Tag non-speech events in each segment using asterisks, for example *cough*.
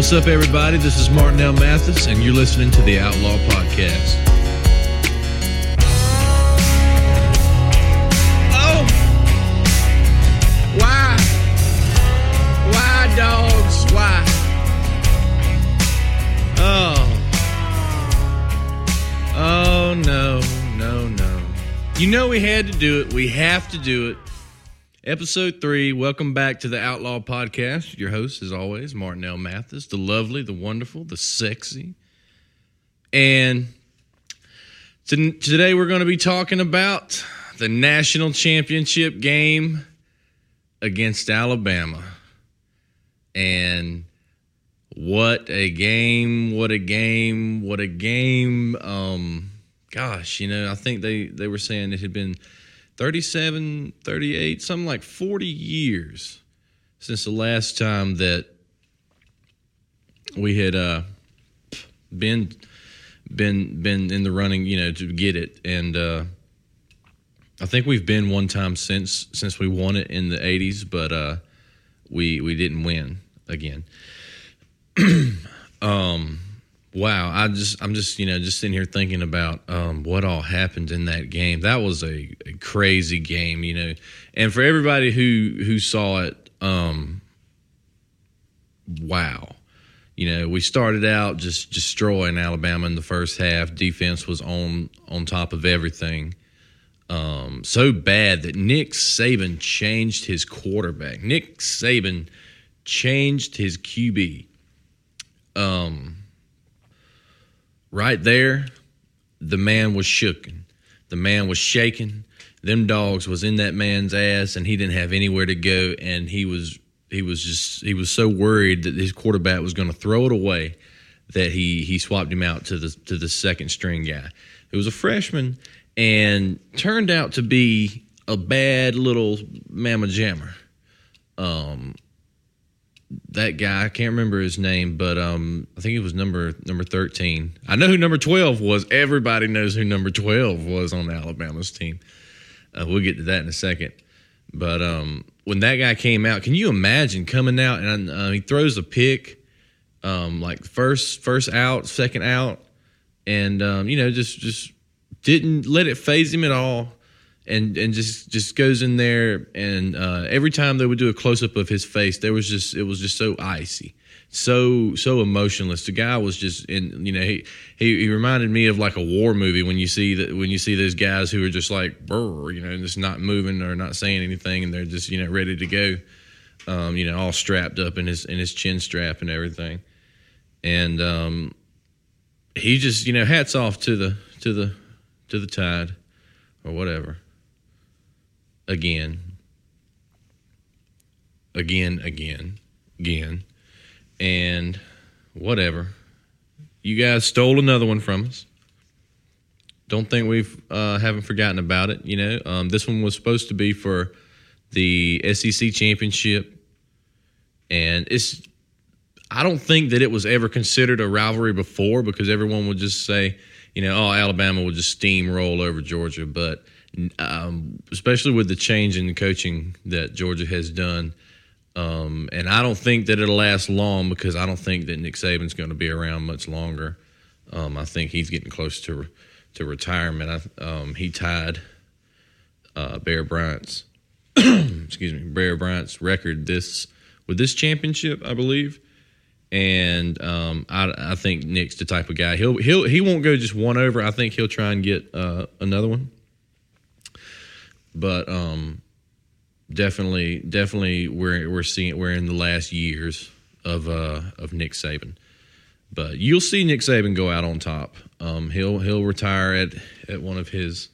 What's up, everybody? This is Martin L. Mathis, and you're listening to the Outlaw Podcast. Oh! Why? Why, dogs? Why? Oh. Oh, no, no, no. You know we had to do it. We have to do it. Episode three. Welcome back to the Outlaw Podcast. Your host, as always, Martin L. Mathis, the lovely, the wonderful, the sexy. And to, today we're going to be talking about the national championship game against Alabama. And what a game, what a game, what a game. Um, gosh, you know, I think they, they were saying it had been 37, 38, something like 40 years since the last time that we had uh, been been been in the running, you know, to get it. And uh, I think we've been one time since since we won it in the 80s, but uh, we we didn't win again. *clears throat* um wow i just i'm just you know just sitting here thinking about um, what all happened in that game. That was a, a, crazy game you know. And for everybody who who saw it um wow. You know we started out just destroying alabama in the first half. Defense was on on top of everything. Um so bad that nick saban changed his quarterback. Nick saban changed his qb um right there, the man was shooken. The man was shaking. Them dogs was in that man's ass, and he didn't have anywhere to go. And he was he was just he was so worried that his quarterback was going to throw it away that he he swapped him out to the to the second string guy. who was a freshman, and turned out to be a bad little mamma jammer. Um, that guy. I can't remember his name, but um, I think it was number number thirteen. I know who number twelve was. Everybody knows who number twelve was on Alabama's team. Uh, we'll get to that in a second. But um, when that guy came out, can you imagine coming out and uh, he throws a pick, um, like first first out, second out, and um, you know just just didn't let it phase him at all and and just just goes in there and uh, every time they would do a close up of his face, there was just it was just so icy, so so emotionless. The guy was just in you know he he, he reminded me of like a war movie when you see that when you see those guys who are just like Brr, you know just not moving or not saying anything and they're just you know ready to go, um, you know all strapped up in his in his chin strap and everything, and um, he just you know hats off to the to the to the tide or whatever again, again, again, again, and whatever. You guys stole another one from us. Don't think we've uh, haven't forgotten about it. You know, um, this one was supposed to be for the SEC championship, and it's. I don't think that it was ever considered a rivalry before because everyone would just say, you know, oh, Alabama would just steamroll over Georgia, but um, especially with the change in the coaching that Georgia has done. Um, and I don't think that it'll last long because I don't think that Nick Saban's going to be around much longer. Um, I think he's getting close to to retirement. I, um, he tied uh, Bear Bryant's *clears throat* excuse me Bear Bryant's record this with this championship, I believe. And um, I, I, think Nick's the type of guy he'll he'll he won't go just one over. I think he'll try and get uh, another one but um, definitely, definitely, we're we're seeing we're in the last years of uh, of Nick Saban. But you'll see Nick Saban go out on top. Um, he'll he'll retire at at one of his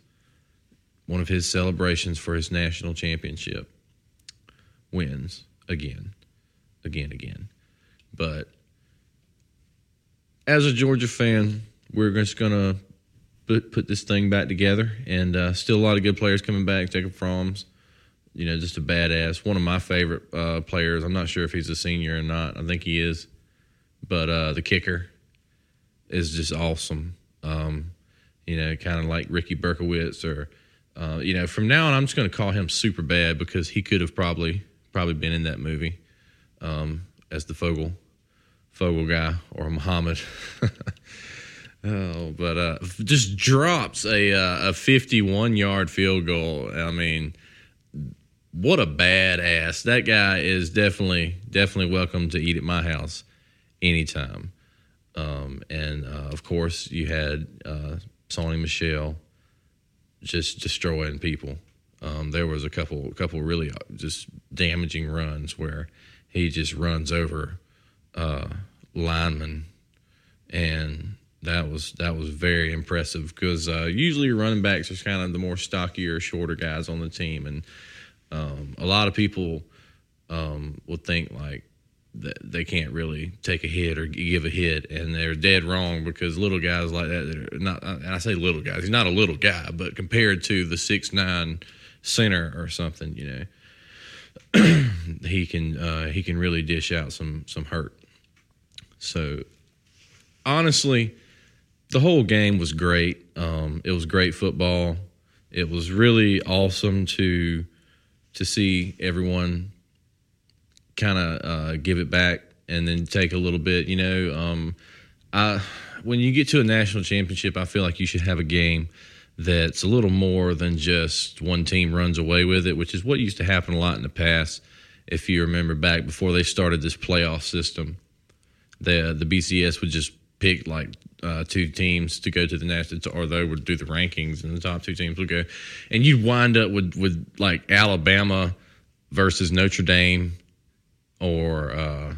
one of his celebrations for his national championship wins again, again, again. But as a Georgia fan, we're just gonna put, put this thing back together. And uh, still a lot of good players coming back. Jacob Fromm's, you know, just a badass. One of my favorite uh, players. I'm not sure if he's a senior or not. I think he is. But uh, the kicker is just awesome. Um, you know, kind of like Ricky Berkowitz or, uh, you know, from now on, I'm just going to call him super bad because he could have probably probably been in that movie um, as the Fogel Fogle guy or Muhammad. *laughs* oh, but uh, just drops a uh, a 51 yard field goal. I mean, what a badass! That guy is definitely definitely welcome to eat at my house anytime. Um, and uh, of course, you had uh, Sony Michel just destroying people. Um, there was a couple couple really uh, just damaging runs where he just runs over uh, linemen, and that was that was very impressive because uh, usually running backs are kind of the more stockier, shorter guys on the team, and um, a lot of people um, will think like that they can't really take a hit or give a hit, and they're dead wrong because little guys like that, they're not. And I say little guys, he's not a little guy, but compared to the six nine center or something, you know, *clears throat* he can uh, he can really dish out some some hurt. So honestly, the whole game was great. Um, it was great football. It was really awesome to to see everyone kind of uh, give it back and then take a little bit. You know, um, I when you get to a national championship, I feel like you should have a game that's a little more than just one team runs away with it, which is what used to happen a lot in the past. If you remember back before they started this playoff system, the the BCS would just pick like uh, two teams to go to the national, or they would do the rankings, and the top two teams would go, and you'd wind up with with like Alabama versus Notre Dame, or uh,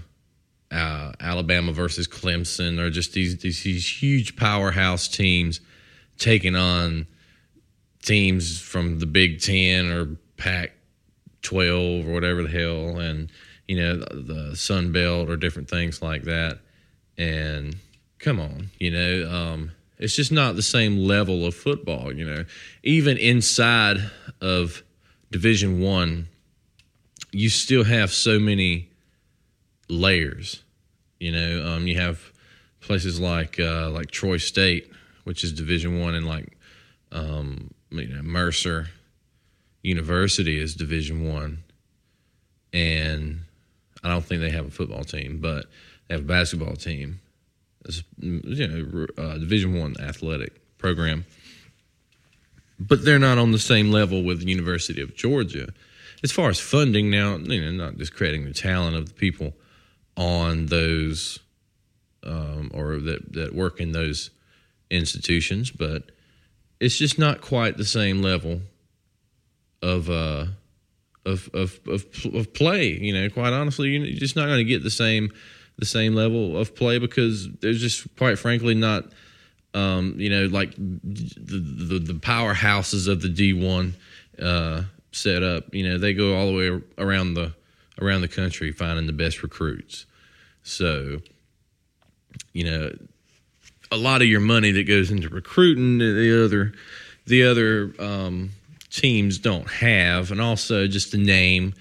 uh, Alabama versus Clemson, or just these, these these huge powerhouse teams taking on teams from the Big Ten or Pac twelve or whatever the hell, and you know the Sun Belt or different things like that, and come on, you know, um, it's just not the same level of football. You know, even inside of Division One, you still have so many layers. You know, um, you have places like uh, like Troy State, which is Division One, and like um, you know Mercer University is Division One, and I don't think they have a football team, but they have a basketball team you know uh, Division One athletic program, but they're not on the same level with the University of Georgia. As far as funding now, you know, not discrediting the talent of the people on those um, or that that work in those institutions, but it's just not quite the same level of uh, of, of of of play. You know, quite honestly, you're just not going to get the same the same level of play because there's just quite frankly not um, you know like the, the, the powerhouses of the D1 uh, set up. You know they go all the way around the around the country finding the best recruits. So you know a lot of your money that goes into recruiting the other the other um, teams don't have, and also just the name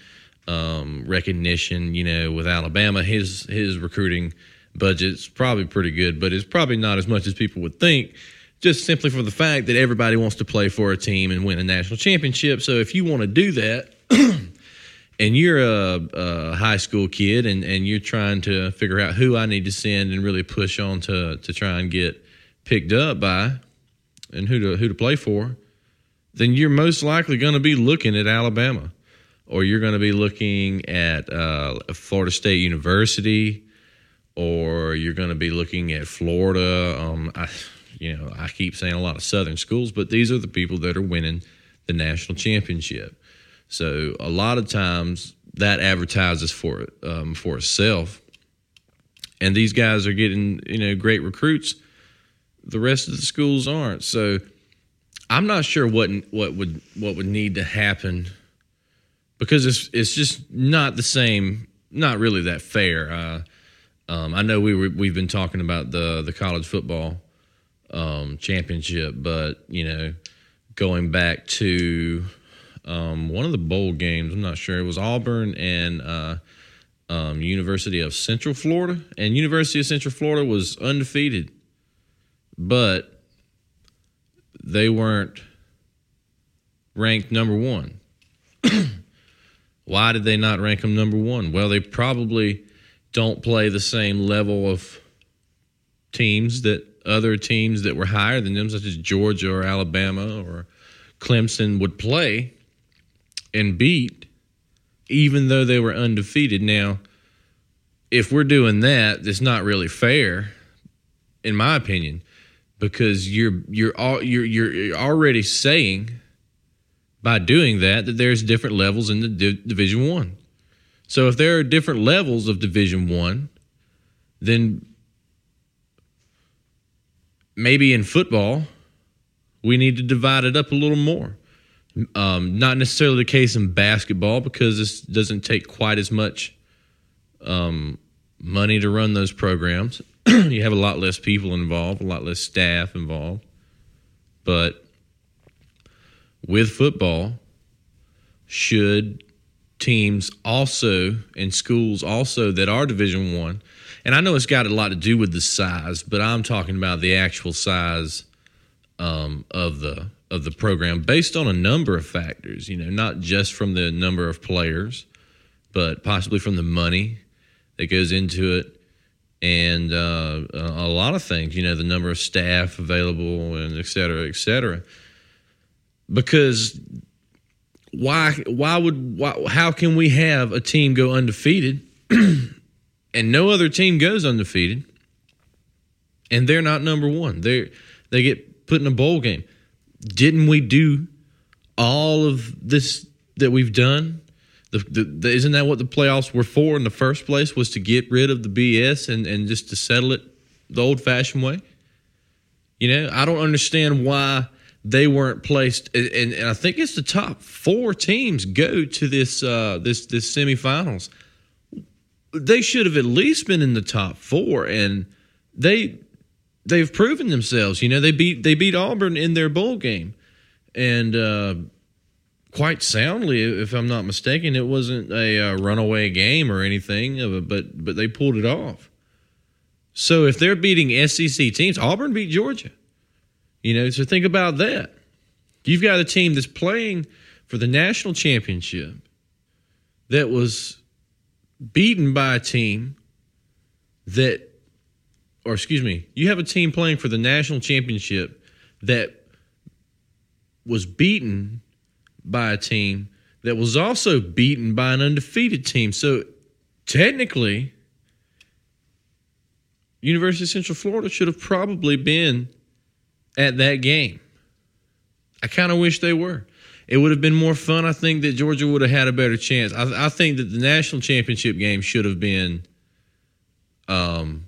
um, recognition. You know, with Alabama, his his recruiting budget's probably pretty good, but it's probably not as much as people would think. Just simply for the fact that everybody wants to play for a team and win a national championship. So if you want to do that, *clears throat* and you're a, a, high school kid and, and you're trying to figure out who I need to send and really push on to to try and get picked up by and who to who to play for, then you're most likely going to be looking at Alabama or you're going to be looking at uh, Florida State University, or you're going to be looking at Florida. Um, I, you know, I keep saying a lot of Southern schools, but these are the people that are winning the national championship. So a lot of times that advertises for um, for itself, and these guys are getting you know great recruits. The rest of the schools aren't. So I'm not sure what what would what would need to happen because it's it's just not the same, not really that fair. Uh, um, I know we were, we've been talking about the the college football um, championship, but you know, going back to um, one of the bowl games, I'm not sure it was Auburn and uh, um, University of Central Florida, and University of Central Florida was undefeated, but they weren't ranked number one. *clears throat* Why did they not rank them number one? Well, they probably don't play the same level of teams that other teams that were higher than them, such as Georgia or Alabama or Clemson, would play and beat, even though they were undefeated. Now, if we're doing that, it's not really fair, in my opinion, because you're you're all, you're you're already saying by doing that that there's different levels in the Division One. So if there are different levels of Division One, then maybe in football we need to divide it up a little more. Um, not necessarily the case in basketball because this doesn't take quite as much um, money to run those programs. *clears throat* you have a lot less people involved, a lot less staff involved. But with football, should teams also and schools also that are Division One, and I know it's got a lot to do with the size, but I'm talking about the actual size um, of the of the program based on a number of factors. You know, not just from the number of players, but possibly from the money that goes into it, and uh, a lot of things. You know, the number of staff available, and et cetera, et cetera. Because why? Why would? Why, how can we have a team go undefeated, *clears throat* and no other team goes undefeated, and they're not number one? They they get put in a bowl game. Didn't we do all of this that we've done the, the, the, isn't that what the playoffs were for in the first place? Was to get rid of the BS and, and just to settle it the old fashioned way? You know, I don't understand why they weren't placed. And, and I think it's the top four teams go to this uh, this this semifinals. They should have at least been in the top four, and they they've proven themselves. You know, they beat they beat Auburn in their bowl game, and. Uh, quite soundly, if I'm not mistaken. It wasn't a uh, runaway game or anything, but but they pulled it off. So if they're beating SEC teams, Auburn beat Georgia. You know, so think about that. You've got a team that's playing for the national championship that was beaten by a team that, or excuse me, you have a team playing for the national championship that was beaten by a team that was also beaten by an undefeated team. So technically, University of Central Florida should have probably been at that game. I kind of wish they were. It would have been more fun. I think that Georgia would have had a better chance. I, I think that the national championship game should have been. Um,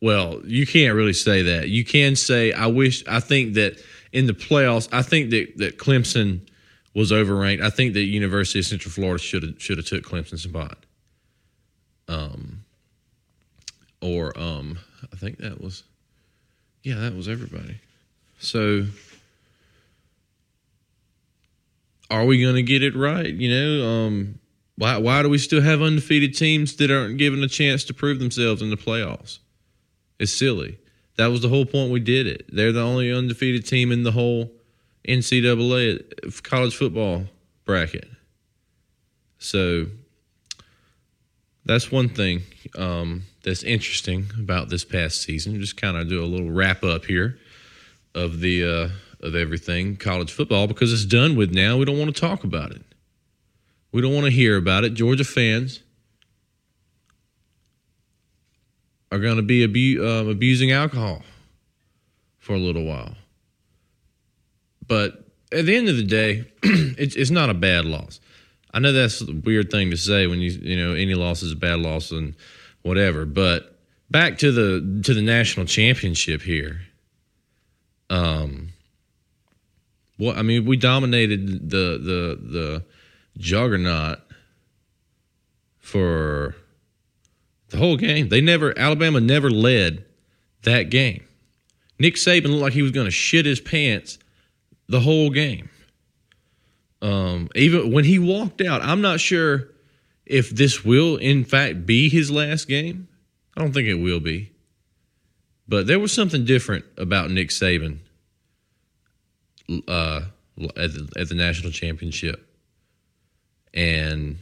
well, you can't really say that. You can say I wish. I think that in the playoffs, I think that that Clemson was overranked. I think that University of Central Florida should have should have took Clemson's spot. Um, or um, I think that was, yeah, that was everybody. So, are we going to get it right? You know, um, why why do we still have undefeated teams that aren't given a chance to prove themselves in the playoffs? It's silly. That was the whole point we did it. They're the only undefeated team in the whole NCAA college football bracket. So that's one thing um, that's interesting about this past season. Just kind of do a little wrap up here of the uh, of everything college football because it's done with now. We don't want to talk about it. We don't want to hear about it. Georgia fans are going to be abu- uh, abusing alcohol for a little while. But at the end of the day, *clears throat* it's, it's not a bad loss. I know that's a weird thing to say when you you know any loss is a bad loss and whatever. But back to the to the national championship here. Um, what I mean, we dominated the the the juggernaut for the whole game. They never Alabama never led that game. Nick Saban looked like he was going to shit his pants the whole game. Um, even when he walked out, I'm not sure if this will, in fact, be his last game. I don't think it will be. But there was something different about Nick Saban uh, at, the, at the national championship. And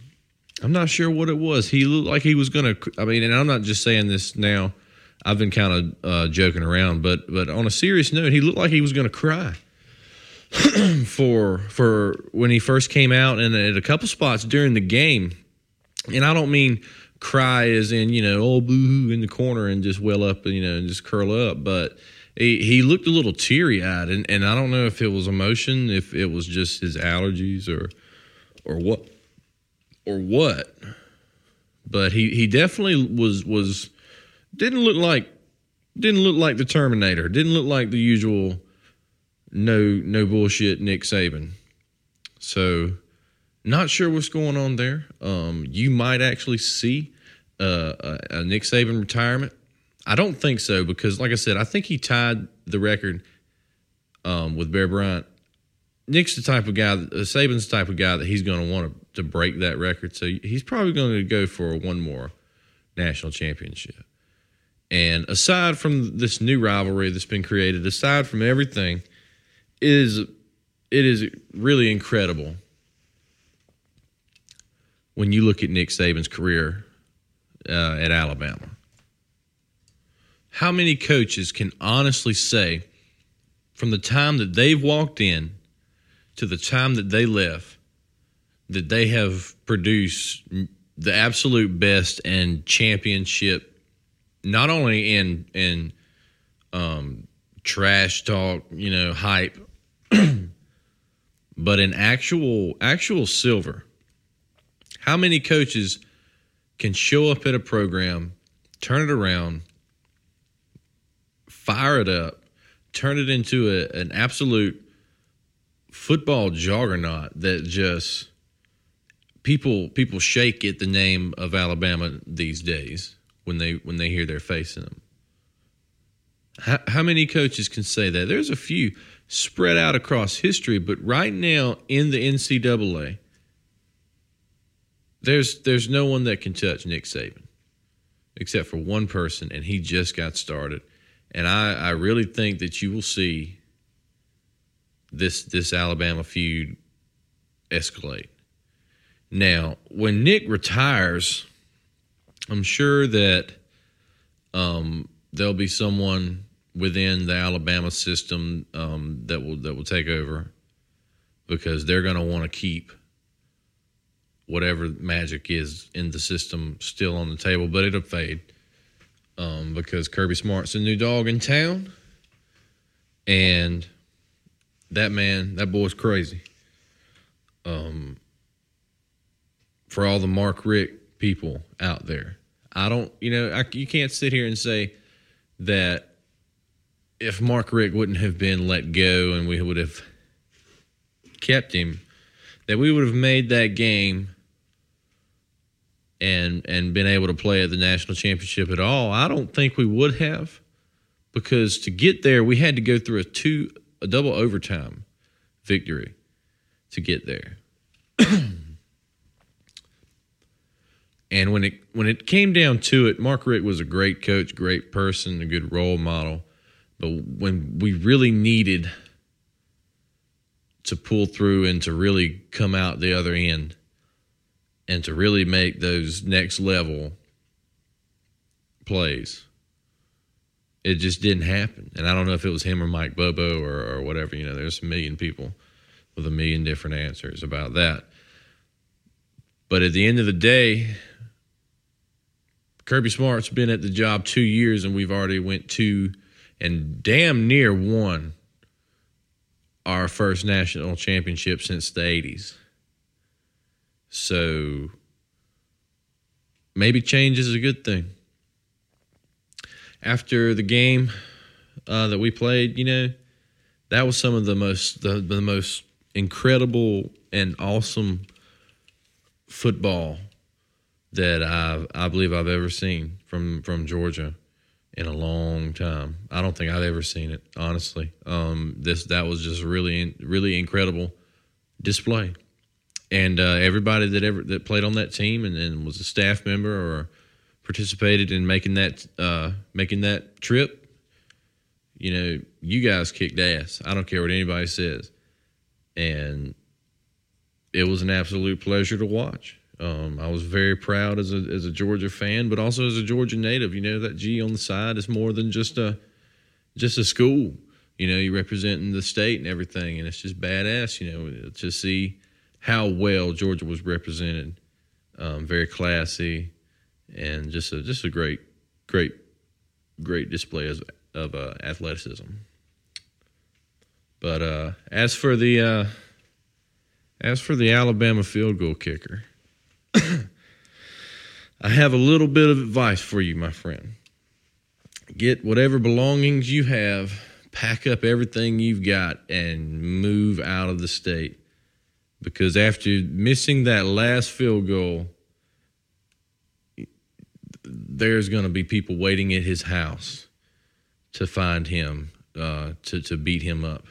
I'm not sure what it was. He looked like he was going to. I mean, and I'm not just saying this now. I've been kind of uh, joking around, but but on a serious note, he looked like he was going to cry *clears throat* for for when he first came out, and at a couple spots during the game. And I don't mean cry as in you know oh boo hoo in the corner and just well up and you know and just curl up, but he, he looked a little teary eyed, and, and I don't know if it was emotion, if it was just his allergies or or what or what. But he, he definitely was was didn't look like didn't look like the Terminator. Didn't look like the usual no no bullshit Nick Saban. So not sure what's going on there. Um, you might actually see uh, a, a Nick Saban retirement. I don't think so because, like I said, I think he tied the record um, with Bear Bryant. Nick's the type of guy, uh, Saban's the type of guy that he's going to want to break that record. So he's probably going to go for one more national championship. And aside from this new rivalry that's been created, aside from everything, is it is really incredible when you look at Nick Saban's career uh, at Alabama. How many coaches can honestly say, from the time that they've walked in to the time that they left, that they have produced the absolute best and championship not only in in um, trash talk, you know, hype, *clears throat* but in actual actual silver. How many coaches can show up at a program, turn it around, fire it up, turn it into a, an absolute football juggernaut that just people people shake at the name of Alabama these days when they when they hear their face in them. How, how many coaches can say that? There's a few spread out across history, but right now in the NCAA, there's there's no one that can touch Nick Saban, except for one person, and he just got started. And I, I really think that you will see this this Alabama feud escalate. Now, when Nick retires, I'm sure that um, there'll be someone within the Alabama system um, that will that will take over because they're going to want to keep whatever magic is in the system still on the table, but it'll fade um, because Kirby Smart's a new dog in town, and that man, that boy's crazy. Um, for all the Mark Richt people out there. I don't, you know, I, you can't sit here and say that if Mark Richt wouldn't have been let go and we would have kept him, that we would have made that game and and been able to play at the national championship at all. I don't think we would have because to get there we had to go through a two a double overtime victory to get there. *clears throat* And when it when it came down to it, Mark Richt was a great coach, great person, a good role model. But when we really needed to pull through and to really come out the other end and to really make those next level plays, it just didn't happen. And I don't know if it was him or Mike Bobo or, or whatever. You know, there's a million people with a million different answers about that. But at the end of the day, Kirby Smart's been at the job two years, and we've already went two and damn near won our first national championship since the '80s. So maybe change is a good thing. After the game uh, that we played, you know, that was some of the most the, the most incredible and awesome football that I I believe I've ever seen from from Georgia in a long time. I don't think I've ever seen it honestly. Um, this that was just really really incredible display, and uh, everybody that ever that played on that team and, and, was a staff member or participated in making that uh, making that trip. You know, you guys kicked ass. I don't care what anybody says, and it was an absolute pleasure to watch Um, I was very proud as a as a Georgia fan, but also as a Georgia native. You know that G on the side is more than just a just a school. You know, you're representing the state and everything, and it's just badass. You know, to see how well Georgia was represented. Um, very classy, and just a just a great, great, great display of, of uh, athleticism. But uh, as for the uh, as for the Alabama field goal kicker, *coughs* I have a little bit of advice for you, my friend. Get whatever belongings you have, pack up everything you've got, and move out of the state. Because after missing that last field goal, there's going to be people waiting at his house to find him, uh, to to beat him up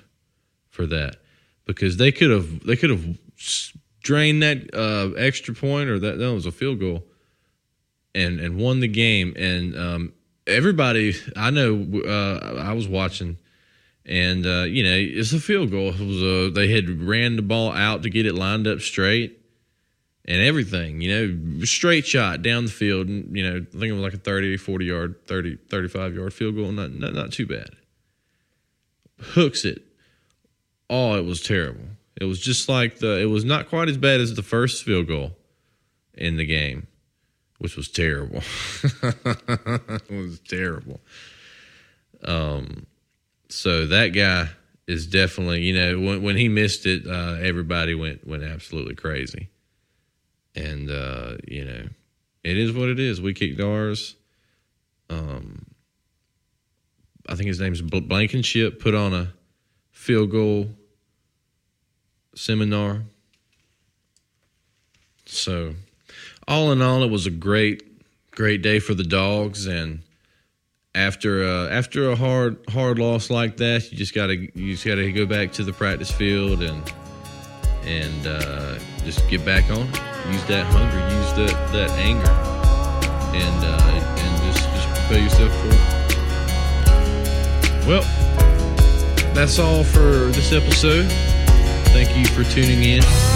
for that. Because they could have they could have drained that uh, extra point or that that was a field goal, and and won the game. And um, everybody I know, uh, I was watching, and uh, you know it's a field goal. A, they had ran the ball out to get it lined up straight. And everything, you know, straight shot down the field, and you know, I think it was like a 30, 40 yard, 30, 35 yard field goal, not, not, not too bad. Hooks it. Oh, it was terrible. It was just like the. It was not quite as bad as the first field goal in the game, which was terrible. *laughs* it was terrible. Um, so that guy is definitely, you know, when when he missed it, uh, everybody went went absolutely crazy. And uh, you know, it is what it is. We kicked ours. Um, I think his name's Blankenship put on a field goal seminar. So, all in all, it was a great, great day for the dogs. And after uh, after a hard hard loss like that, you just gotta you just gotta go back to the practice field and and uh, just get back on. Use that hunger, use that that anger, and uh, and just just prepare yourself for it. Well, that's all for this episode. Thank you for tuning in.